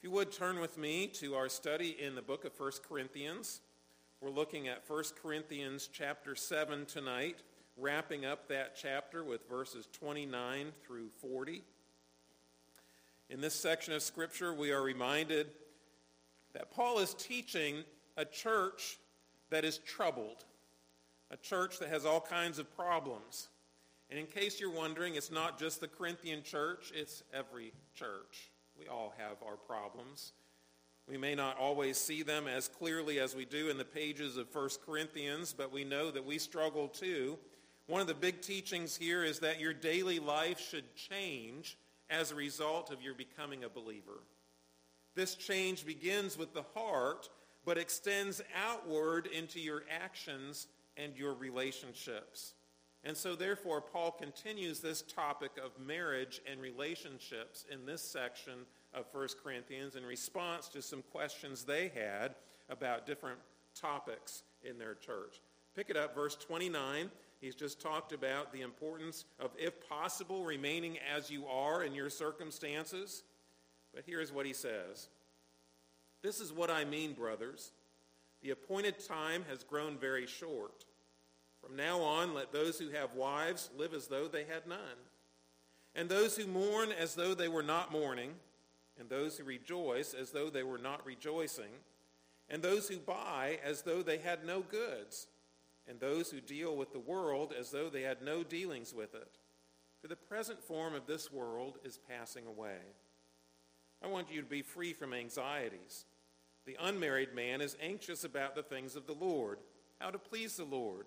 If you would turn with me to our study in the book of 1 Corinthians. We're looking at 1 Corinthians chapter 7 tonight, wrapping up that chapter with verses 29 through 40. In this section of Scripture, we are reminded that Paul is teaching a church that is troubled, a church that has all kinds of problems. And in case you're wondering, it's not just the Corinthian church, it's every church. We all have our problems. We may not always see them as clearly as we do in the pages of 1 Corinthians, but we know that we struggle too. One of the big teachings here is that your daily life should change as a result of your becoming a believer. This change begins with the heart, but extends outward into your actions and your relationships. And so therefore, Paul continues this topic of marriage and relationships in this section of 1 Corinthians in response to some questions they had about different topics in their church. Pick it up, verse 29. He's just talked about the importance of, if possible, remaining as you are in your circumstances. But here's what he says. This is what I mean, brothers. The appointed time has grown very short. From now on, let those who have wives live as though they had none, and those who mourn as though they were not mourning, and those who rejoice as though they were not rejoicing, and those who buy as though they had no goods, and those who deal with the world as though they had no dealings with it. For the present form of this world is passing away. I want you to be free from anxieties. The unmarried man is anxious about the things of the Lord, how to please the Lord.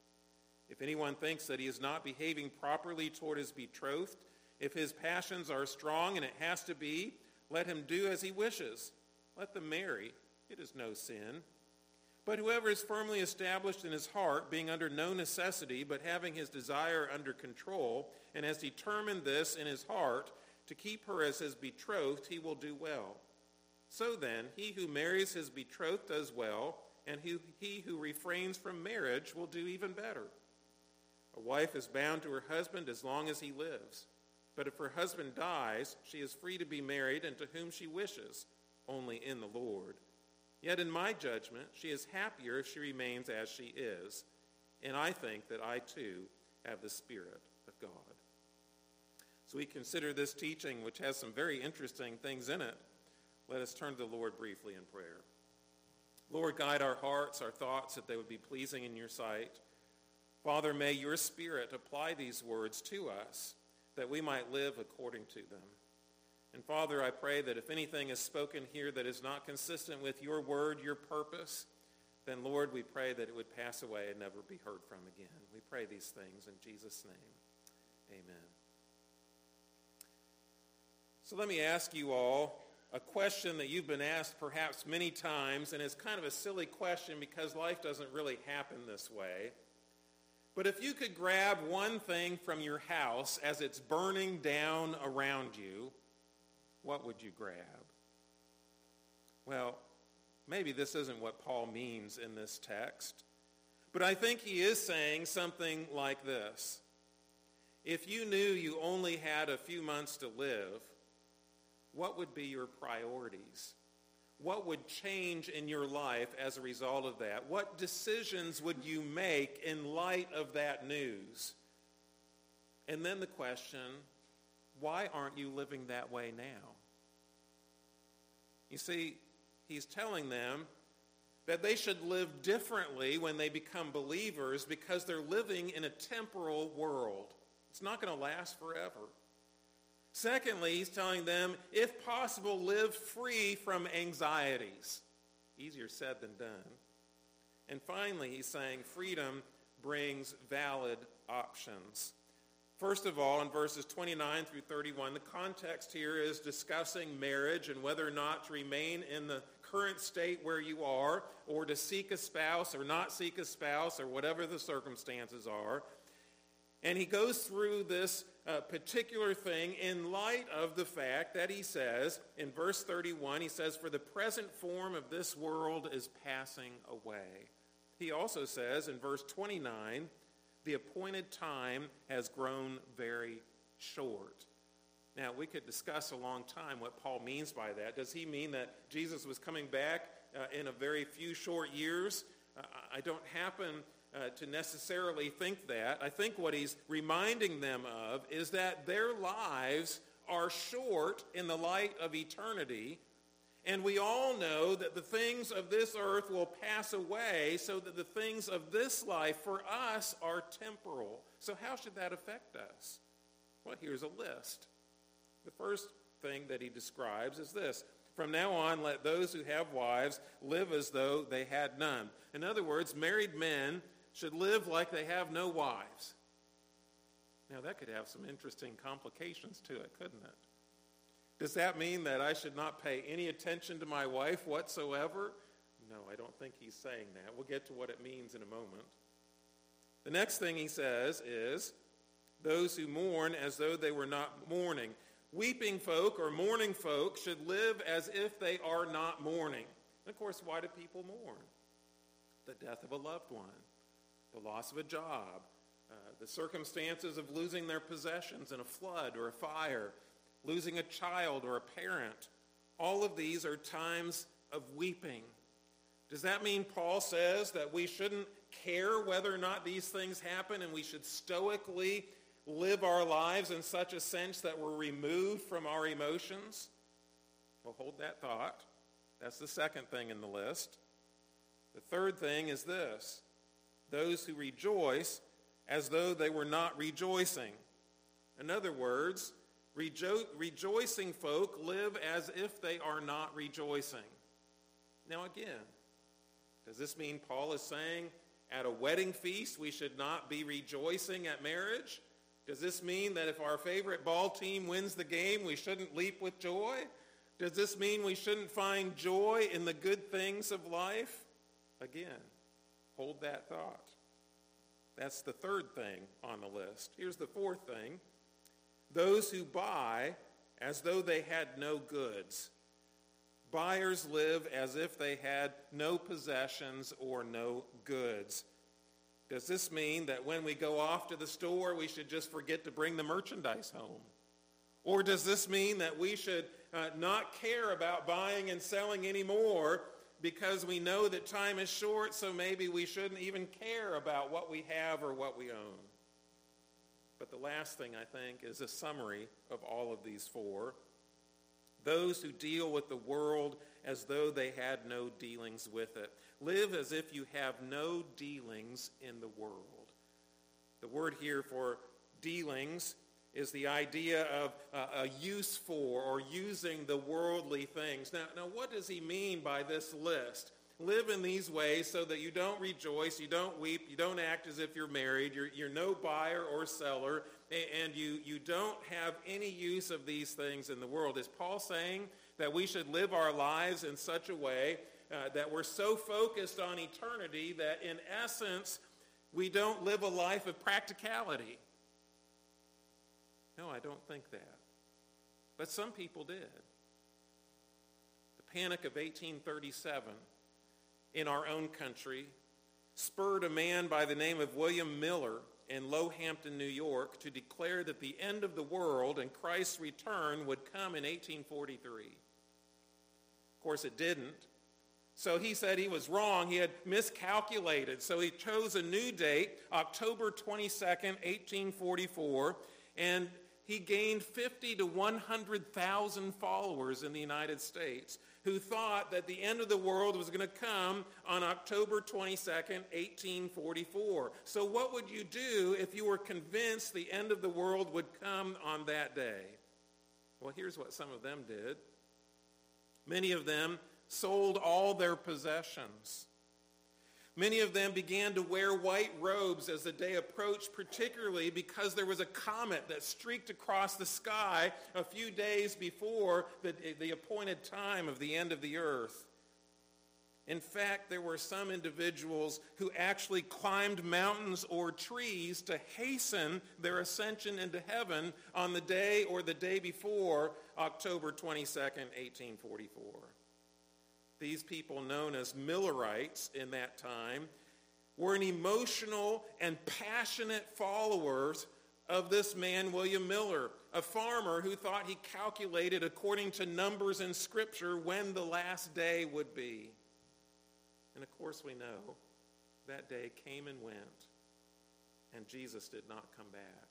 If anyone thinks that he is not behaving properly toward his betrothed, if his passions are strong and it has to be, let him do as he wishes. Let them marry. It is no sin. But whoever is firmly established in his heart, being under no necessity, but having his desire under control, and has determined this in his heart, to keep her as his betrothed, he will do well. So then, he who marries his betrothed does well, and he who refrains from marriage will do even better. A wife is bound to her husband as long as he lives. But if her husband dies, she is free to be married and to whom she wishes, only in the Lord. Yet in my judgment, she is happier if she remains as she is. And I think that I too have the Spirit of God. So we consider this teaching, which has some very interesting things in it. Let us turn to the Lord briefly in prayer. Lord, guide our hearts, our thoughts, that they would be pleasing in your sight. Father, may your Spirit apply these words to us that we might live according to them. And Father, I pray that if anything is spoken here that is not consistent with your word, your purpose, then Lord, we pray that it would pass away and never be heard from again. We pray these things in Jesus' name. Amen. So let me ask you all a question that you've been asked perhaps many times, and it's kind of a silly question because life doesn't really happen this way. But if you could grab one thing from your house as it's burning down around you, what would you grab? Well, maybe this isn't what Paul means in this text, but I think he is saying something like this. If you knew you only had a few months to live, what would be your priorities? What would change in your life as a result of that? What decisions would you make in light of that news? And then the question, why aren't you living that way now? You see, he's telling them that they should live differently when they become believers because they're living in a temporal world. It's not going to last forever. Secondly, he's telling them, if possible, live free from anxieties. Easier said than done. And finally, he's saying freedom brings valid options. First of all, in verses 29 through 31, the context here is discussing marriage and whether or not to remain in the current state where you are or to seek a spouse or not seek a spouse or whatever the circumstances are. And he goes through this uh, particular thing in light of the fact that he says, in verse 31, he says, For the present form of this world is passing away. He also says in verse 29, The appointed time has grown very short. Now, we could discuss a long time what Paul means by that. Does he mean that Jesus was coming back uh, in a very few short years? Uh, I don't happen uh, to necessarily think that. I think what he's reminding them of is that their lives are short in the light of eternity. And we all know that the things of this earth will pass away, so that the things of this life for us are temporal. So, how should that affect us? Well, here's a list. The first thing that he describes is this From now on, let those who have wives live as though they had none. In other words, married men should live like they have no wives. Now, that could have some interesting complications to it, couldn't it? Does that mean that I should not pay any attention to my wife whatsoever? No, I don't think he's saying that. We'll get to what it means in a moment. The next thing he says is those who mourn as though they were not mourning. Weeping folk or mourning folk should live as if they are not mourning. And of course, why do people mourn? The death of a loved one, the loss of a job, uh, the circumstances of losing their possessions in a flood or a fire, losing a child or a parent. All of these are times of weeping. Does that mean Paul says that we shouldn't care whether or not these things happen and we should stoically live our lives in such a sense that we're removed from our emotions? Well, hold that thought. That's the second thing in the list. The third thing is this those who rejoice as though they were not rejoicing. In other words, rejo- rejoicing folk live as if they are not rejoicing. Now, again, does this mean Paul is saying at a wedding feast we should not be rejoicing at marriage? Does this mean that if our favorite ball team wins the game, we shouldn't leap with joy? Does this mean we shouldn't find joy in the good things of life? Again, hold that thought. That's the third thing on the list. Here's the fourth thing those who buy as though they had no goods. Buyers live as if they had no possessions or no goods. Does this mean that when we go off to the store, we should just forget to bring the merchandise home? Or does this mean that we should uh, not care about buying and selling anymore because we know that time is short, so maybe we shouldn't even care about what we have or what we own? But the last thing, I think, is a summary of all of these four. Those who deal with the world as though they had no dealings with it. Live as if you have no dealings in the world. The word here for dealings is the idea of uh, a use for or using the worldly things. Now, now, what does he mean by this list? Live in these ways so that you don't rejoice, you don't weep, you don't act as if you're married, you're, you're no buyer or seller, and you, you don't have any use of these things in the world. Is Paul saying that we should live our lives in such a way uh, that we're so focused on eternity that in essence, we don't live a life of practicality. No, I don't think that. But some people did. The Panic of 1837 in our own country spurred a man by the name of William Miller in Low Hampton, New York, to declare that the end of the world and Christ's return would come in 1843. Of course, it didn't. So he said he was wrong. He had miscalculated. So he chose a new date, October 22nd, 1844, and he gained 50 to 100,000 followers in the United States who thought that the end of the world was going to come on October 22nd, 1844. So what would you do if you were convinced the end of the world would come on that day? Well, here's what some of them did. Many of them sold all their possessions. Many of them began to wear white robes as the day approached, particularly because there was a comet that streaked across the sky a few days before the, the appointed time of the end of the earth. In fact, there were some individuals who actually climbed mountains or trees to hasten their ascension into heaven on the day or the day before October 22nd, 1844. These people, known as Millerites in that time, were an emotional and passionate followers of this man, William Miller, a farmer who thought he calculated according to numbers in Scripture when the last day would be. And of course, we know that day came and went, and Jesus did not come back.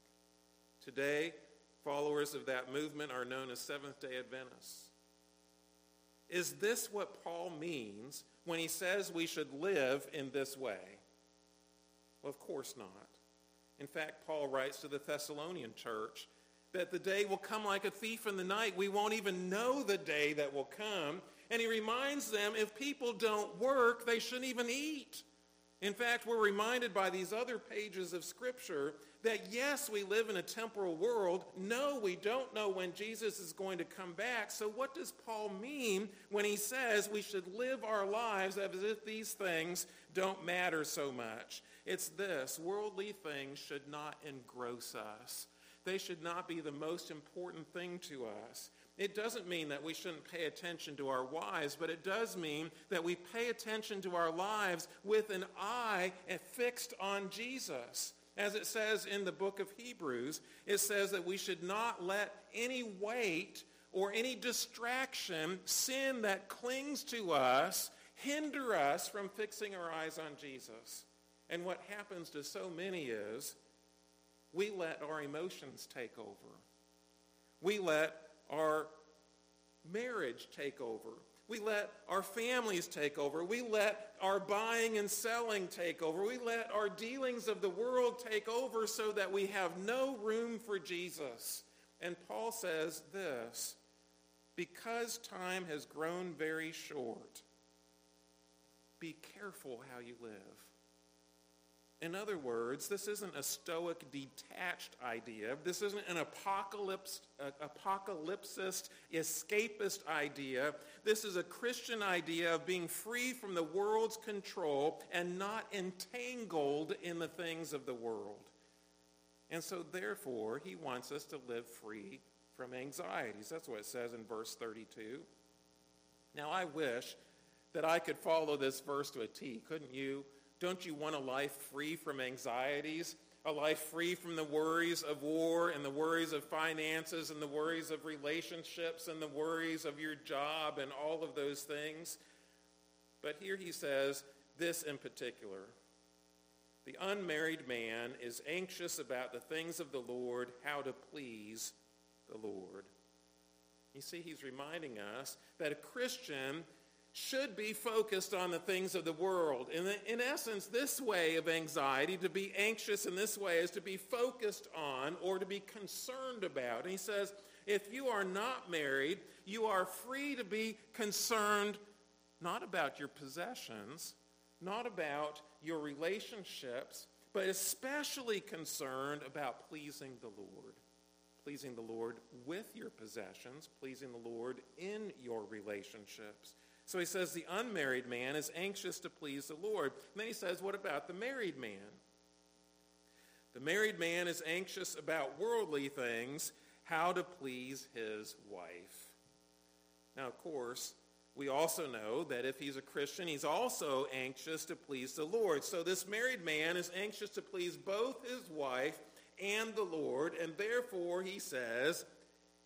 Today, followers of that movement are known as Seventh day Adventists. Is this what Paul means when he says we should live in this way? Well, of course not. In fact, Paul writes to the Thessalonian church that the day will come like a thief in the night. We won't even know the day that will come. And he reminds them if people don't work, they shouldn't even eat. In fact, we're reminded by these other pages of Scripture that yes, we live in a temporal world. No, we don't know when Jesus is going to come back. So what does Paul mean when he says we should live our lives as if these things don't matter so much? It's this, worldly things should not engross us. They should not be the most important thing to us. It doesn't mean that we shouldn't pay attention to our wives, but it does mean that we pay attention to our lives with an eye fixed on Jesus. As it says in the book of Hebrews, it says that we should not let any weight or any distraction, sin that clings to us, hinder us from fixing our eyes on Jesus. And what happens to so many is we let our emotions take over. We let our marriage take over. We let our families take over. We let our buying and selling take over. We let our dealings of the world take over so that we have no room for Jesus. And Paul says this, because time has grown very short, be careful how you live. In other words, this isn't a stoic, detached idea. This isn't an apocalypse, apocalypsist, escapist idea. This is a Christian idea of being free from the world's control and not entangled in the things of the world. And so, therefore, he wants us to live free from anxieties. That's what it says in verse 32. Now, I wish that I could follow this verse to a T, couldn't you? Don't you want a life free from anxieties? A life free from the worries of war and the worries of finances and the worries of relationships and the worries of your job and all of those things? But here he says this in particular. The unmarried man is anxious about the things of the Lord, how to please the Lord. You see, he's reminding us that a Christian should be focused on the things of the world. And in essence, this way of anxiety, to be anxious in this way, is to be focused on or to be concerned about. And he says, if you are not married, you are free to be concerned not about your possessions, not about your relationships, but especially concerned about pleasing the Lord. Pleasing the Lord with your possessions, pleasing the Lord in your relationships. So he says the unmarried man is anxious to please the Lord. And then he says, what about the married man? The married man is anxious about worldly things, how to please his wife. Now, of course, we also know that if he's a Christian, he's also anxious to please the Lord. So this married man is anxious to please both his wife and the Lord, and therefore he says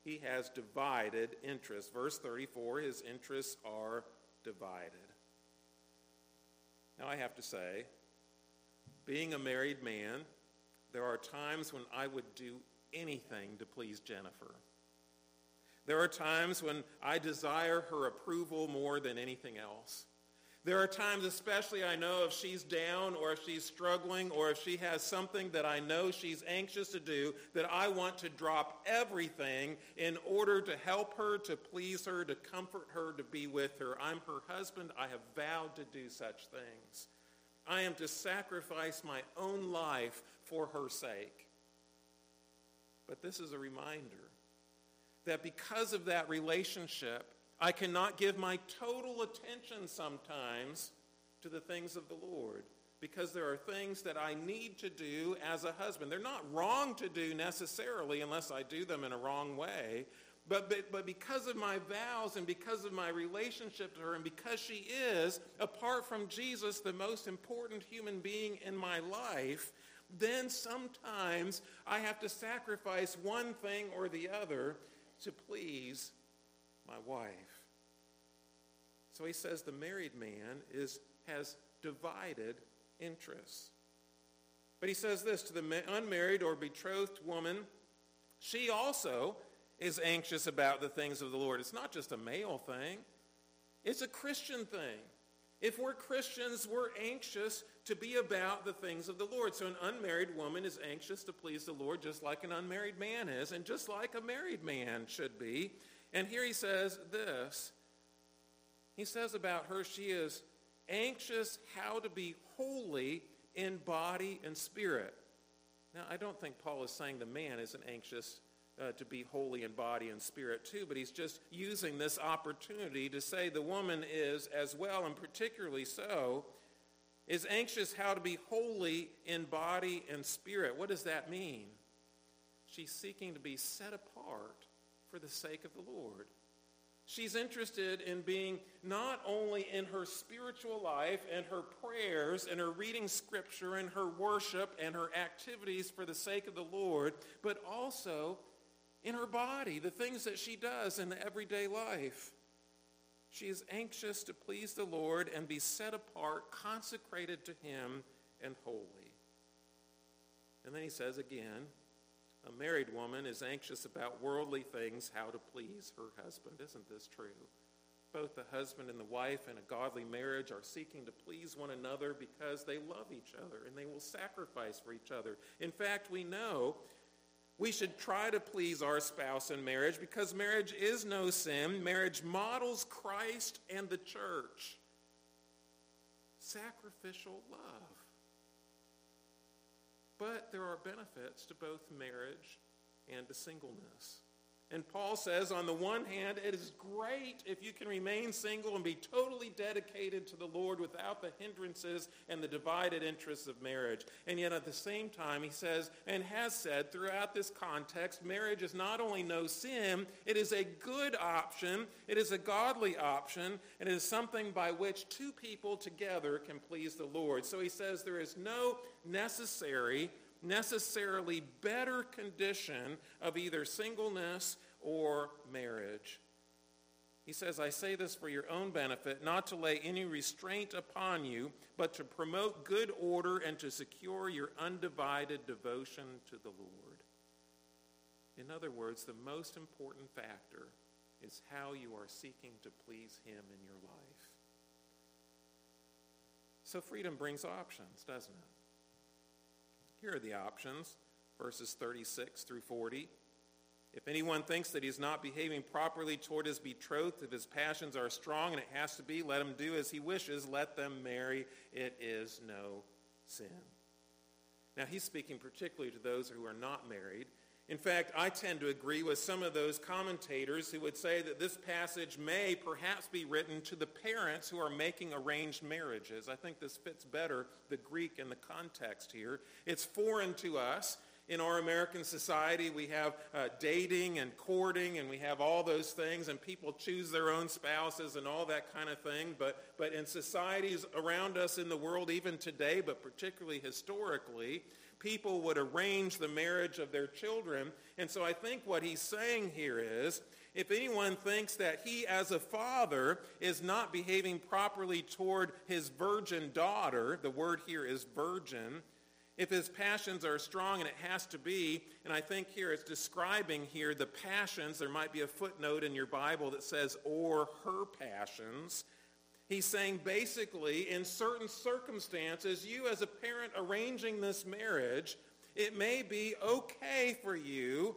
he has divided interests. Verse 34, his interests are divided. Now, I have to say, being a married man, there are times when I would do anything to please Jennifer. There are times when I desire her approval more than anything else. There are times, especially I know if she's down or if she's struggling or if she has something that I know she's anxious to do, that I want to drop everything in order to help her, to please her, to comfort her, to be with her. I'm her husband. I have vowed to do such things. I am to sacrifice my own life for her sake. But this is a reminder that because of that relationship, I cannot give my total attention sometimes to the things of the Lord because there are things that I need to do as a husband. They're not wrong to do necessarily unless I do them in a wrong way. But, but, but because of my vows and because of my relationship to her and because she is, apart from Jesus, the most important human being in my life, then sometimes I have to sacrifice one thing or the other to please my wife. So he says the married man is, has divided interests. But he says this to the unmarried or betrothed woman, she also is anxious about the things of the Lord. It's not just a male thing, it's a Christian thing. If we're Christians, we're anxious to be about the things of the Lord. So an unmarried woman is anxious to please the Lord just like an unmarried man is, and just like a married man should be. And here he says this. He says about her, she is anxious how to be holy in body and spirit. Now, I don't think Paul is saying the man isn't anxious uh, to be holy in body and spirit too, but he's just using this opportunity to say the woman is as well, and particularly so, is anxious how to be holy in body and spirit. What does that mean? She's seeking to be set apart for the sake of the Lord. She's interested in being not only in her spiritual life and her prayers and her reading scripture and her worship and her activities for the sake of the Lord, but also in her body, the things that she does in the everyday life. She is anxious to please the Lord and be set apart, consecrated to him, and holy. And then he says again, a married woman is anxious about worldly things, how to please her husband. Isn't this true? Both the husband and the wife in a godly marriage are seeking to please one another because they love each other and they will sacrifice for each other. In fact, we know we should try to please our spouse in marriage because marriage is no sin. Marriage models Christ and the church. Sacrificial love. But there are benefits to both marriage and to singleness. And Paul says, on the one hand, it is great if you can remain single and be totally dedicated to the Lord without the hindrances and the divided interests of marriage. And yet at the same time, he says, and has said throughout this context, marriage is not only no sin, it is a good option, it is a godly option, and it is something by which two people together can please the Lord. So he says there is no necessary necessarily better condition of either singleness or marriage. He says, I say this for your own benefit, not to lay any restraint upon you, but to promote good order and to secure your undivided devotion to the Lord. In other words, the most important factor is how you are seeking to please Him in your life. So freedom brings options, doesn't it? Here are the options, verses 36 through 40. If anyone thinks that he's not behaving properly toward his betrothed, if his passions are strong and it has to be, let him do as he wishes. Let them marry. It is no sin. Now, he's speaking particularly to those who are not married. In fact, I tend to agree with some of those commentators who would say that this passage may perhaps be written to the parents who are making arranged marriages. I think this fits better the Greek and the context here. It's foreign to us. In our American society, we have uh, dating and courting, and we have all those things, and people choose their own spouses and all that kind of thing. But, but in societies around us in the world, even today, but particularly historically, people would arrange the marriage of their children. And so I think what he's saying here is if anyone thinks that he as a father is not behaving properly toward his virgin daughter, the word here is virgin, if his passions are strong and it has to be, and I think here it's describing here the passions, there might be a footnote in your Bible that says, or her passions. He's saying basically, in certain circumstances, you as a parent arranging this marriage, it may be okay for you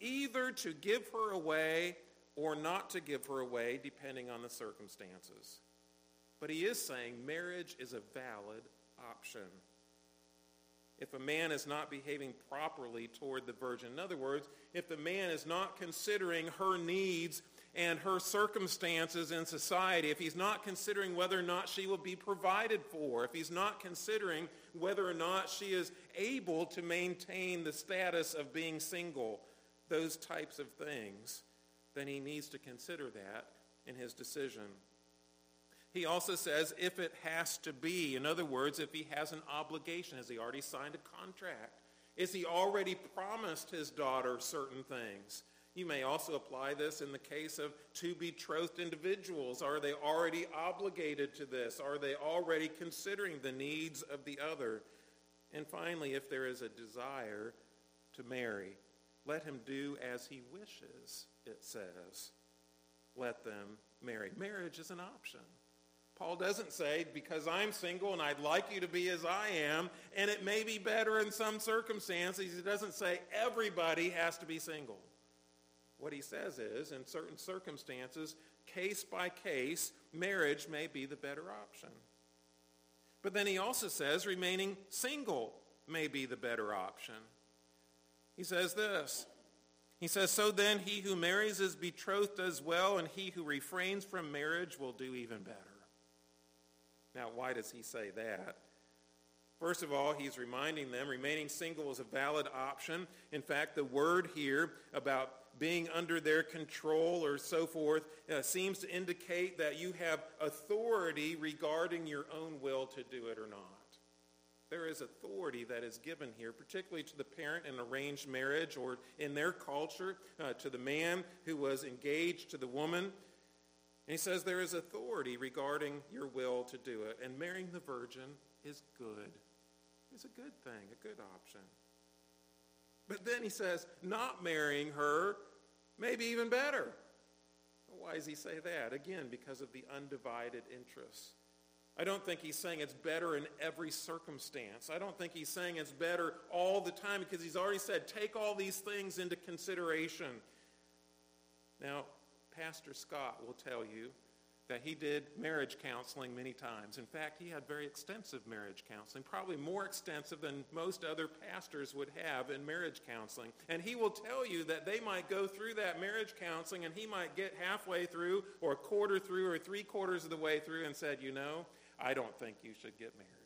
either to give her away or not to give her away, depending on the circumstances. But he is saying marriage is a valid option. If a man is not behaving properly toward the virgin, in other words, if the man is not considering her needs and her circumstances in society, if he's not considering whether or not she will be provided for, if he's not considering whether or not she is able to maintain the status of being single, those types of things, then he needs to consider that in his decision. He also says if it has to be, in other words, if he has an obligation, has he already signed a contract? Is he already promised his daughter certain things? You may also apply this in the case of two betrothed individuals. Are they already obligated to this? Are they already considering the needs of the other? And finally, if there is a desire to marry, let him do as he wishes, it says. Let them marry. Marriage is an option. Paul doesn't say, because I'm single and I'd like you to be as I am, and it may be better in some circumstances. He doesn't say everybody has to be single. What he says is, in certain circumstances, case by case, marriage may be the better option. But then he also says remaining single may be the better option. He says this. He says, So then he who marries is betrothed as well, and he who refrains from marriage will do even better. Now, why does he say that? First of all, he's reminding them remaining single is a valid option. In fact, the word here about being under their control or so forth uh, seems to indicate that you have authority regarding your own will to do it or not. There is authority that is given here, particularly to the parent in arranged marriage or in their culture, uh, to the man who was engaged to the woman. And he says there is authority regarding your will to do it. And marrying the virgin is good. It's a good thing, a good option. But then he says, not marrying her may be even better. Why does he say that? Again, because of the undivided interests. I don't think he's saying it's better in every circumstance. I don't think he's saying it's better all the time because he's already said, take all these things into consideration. Now, Pastor Scott will tell you that he did marriage counseling many times. In fact, he had very extensive marriage counseling, probably more extensive than most other pastors would have in marriage counseling. And he will tell you that they might go through that marriage counseling and he might get halfway through or a quarter through or three quarters of the way through and said, you know, I don't think you should get married.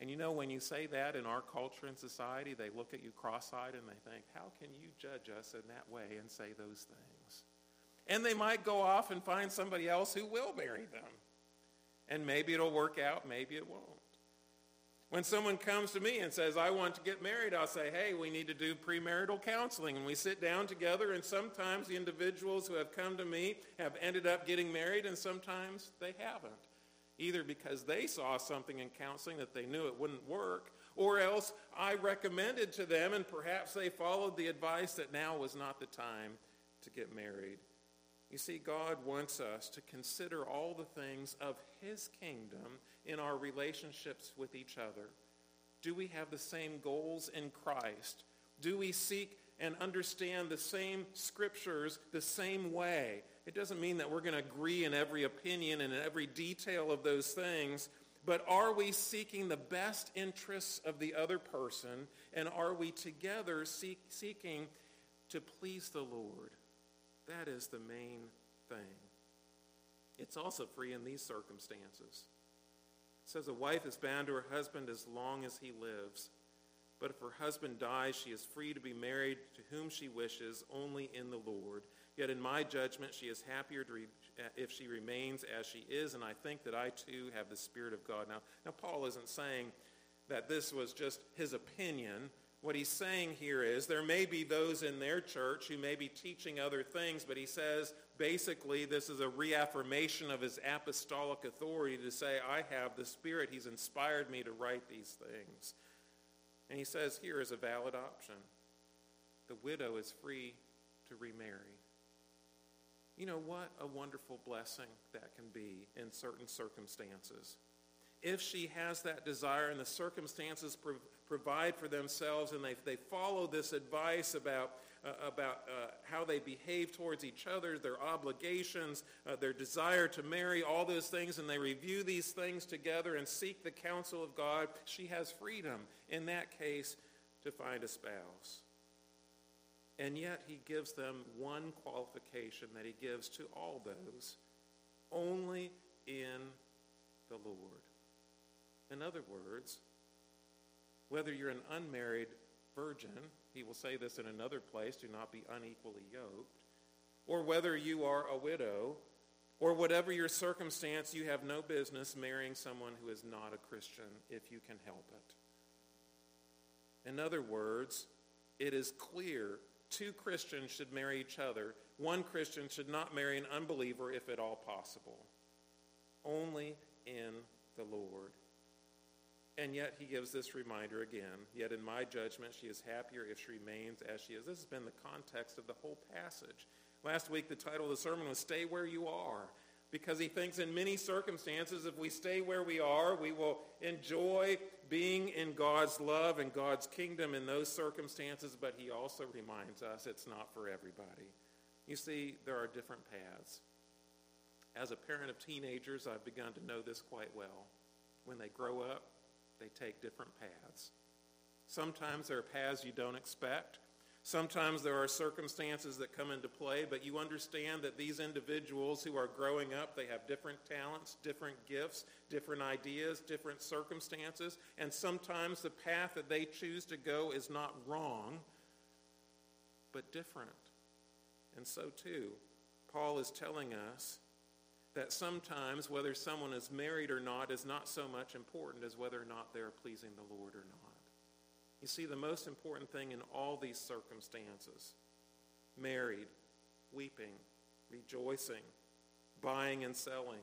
And you know, when you say that in our culture and society, they look at you cross-eyed and they think, how can you judge us in that way and say those things? And they might go off and find somebody else who will marry them. And maybe it'll work out, maybe it won't. When someone comes to me and says, I want to get married, I'll say, hey, we need to do premarital counseling. And we sit down together, and sometimes the individuals who have come to me have ended up getting married, and sometimes they haven't. Either because they saw something in counseling that they knew it wouldn't work, or else I recommended to them, and perhaps they followed the advice that now was not the time to get married. You see, God wants us to consider all the things of his kingdom in our relationships with each other. Do we have the same goals in Christ? Do we seek and understand the same scriptures the same way? It doesn't mean that we're going to agree in every opinion and in every detail of those things, but are we seeking the best interests of the other person, and are we together seek, seeking to please the Lord? That is the main thing. It's also free in these circumstances. It says a wife is bound to her husband as long as he lives. But if her husband dies, she is free to be married to whom she wishes, only in the Lord. Yet in my judgment, she is happier re- uh, if she remains as she is, and I think that I too have the Spirit of God. Now, now, Paul isn't saying that this was just his opinion what he's saying here is there may be those in their church who may be teaching other things, but he says basically this is a reaffirmation of his apostolic authority to say, I have the Spirit. He's inspired me to write these things. And he says here is a valid option. The widow is free to remarry. You know what a wonderful blessing that can be in certain circumstances. If she has that desire and the circumstances provide for themselves and they, they follow this advice about uh, about uh, how they behave towards each other, their obligations, uh, their desire to marry, all those things, and they review these things together and seek the counsel of God, she has freedom in that case to find a spouse. And yet he gives them one qualification that he gives to all those only in the Lord. In other words, whether you're an unmarried virgin, he will say this in another place, do not be unequally yoked, or whether you are a widow, or whatever your circumstance, you have no business marrying someone who is not a Christian if you can help it. In other words, it is clear two Christians should marry each other. One Christian should not marry an unbeliever if at all possible. Only in the Lord. And yet he gives this reminder again. Yet in my judgment, she is happier if she remains as she is. This has been the context of the whole passage. Last week, the title of the sermon was Stay Where You Are. Because he thinks in many circumstances, if we stay where we are, we will enjoy being in God's love and God's kingdom in those circumstances. But he also reminds us it's not for everybody. You see, there are different paths. As a parent of teenagers, I've begun to know this quite well. When they grow up, they take different paths. Sometimes there are paths you don't expect. Sometimes there are circumstances that come into play, but you understand that these individuals who are growing up, they have different talents, different gifts, different ideas, different circumstances, and sometimes the path that they choose to go is not wrong, but different. And so too, Paul is telling us that sometimes whether someone is married or not is not so much important as whether or not they are pleasing the Lord or not. You see, the most important thing in all these circumstances married, weeping, rejoicing, buying and selling,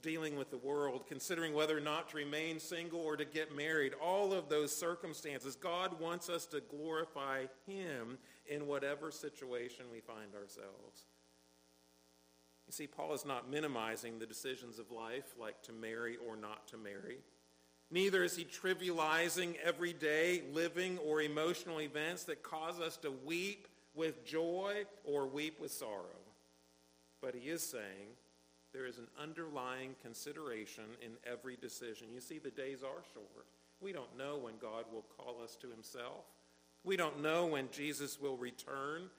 dealing with the world, considering whether or not to remain single or to get married, all of those circumstances, God wants us to glorify Him in whatever situation we find ourselves. You see, Paul is not minimizing the decisions of life, like to marry or not to marry. Neither is he trivializing everyday living or emotional events that cause us to weep with joy or weep with sorrow. But he is saying there is an underlying consideration in every decision. You see, the days are short. We don't know when God will call us to himself. We don't know when Jesus will return.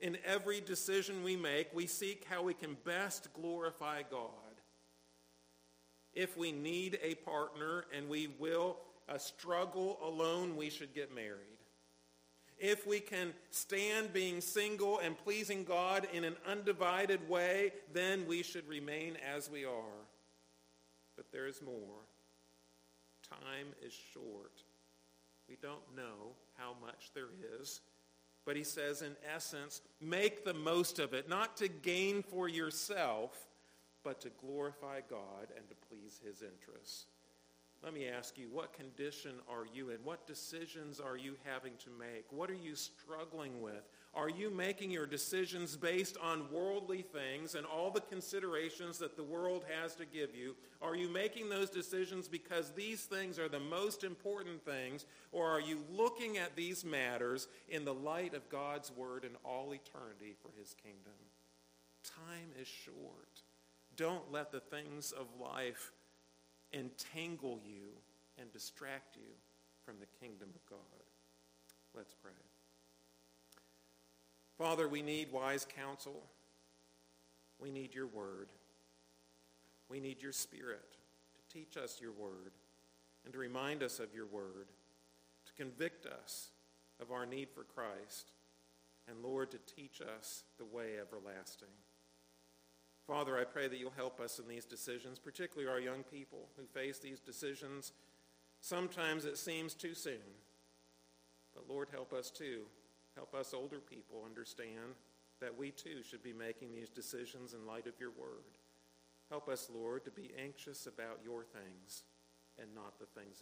In every decision we make, we seek how we can best glorify God if we need a partner and we will uh, struggle alone, we should get married. If we can stand being single and pleasing God in an undivided way, then we should remain as we are. But there is more. Time is short. We don't know how much there is. But he says, in essence, make the most of it, not to gain for yourself, but to glorify God and to please his interests. Let me ask you, what condition are you in? What decisions are you having to make? What are you struggling with? Are you making your decisions based on worldly things and all the considerations that the world has to give you? Are you making those decisions because these things are the most important things? Or are you looking at these matters in the light of God's word and all eternity for his kingdom? Time is short. Don't let the things of life entangle you and distract you from the kingdom of God. Let's pray. Father, we need wise counsel. We need your word. We need your spirit to teach us your word and to remind us of your word, to convict us of our need for Christ, and Lord, to teach us the way everlasting. Father, I pray that you'll help us in these decisions, particularly our young people who face these decisions. Sometimes it seems too soon. But Lord, help us too. Help us older people understand that we too should be making these decisions in light of your word. Help us, Lord, to be anxious about your things and not the things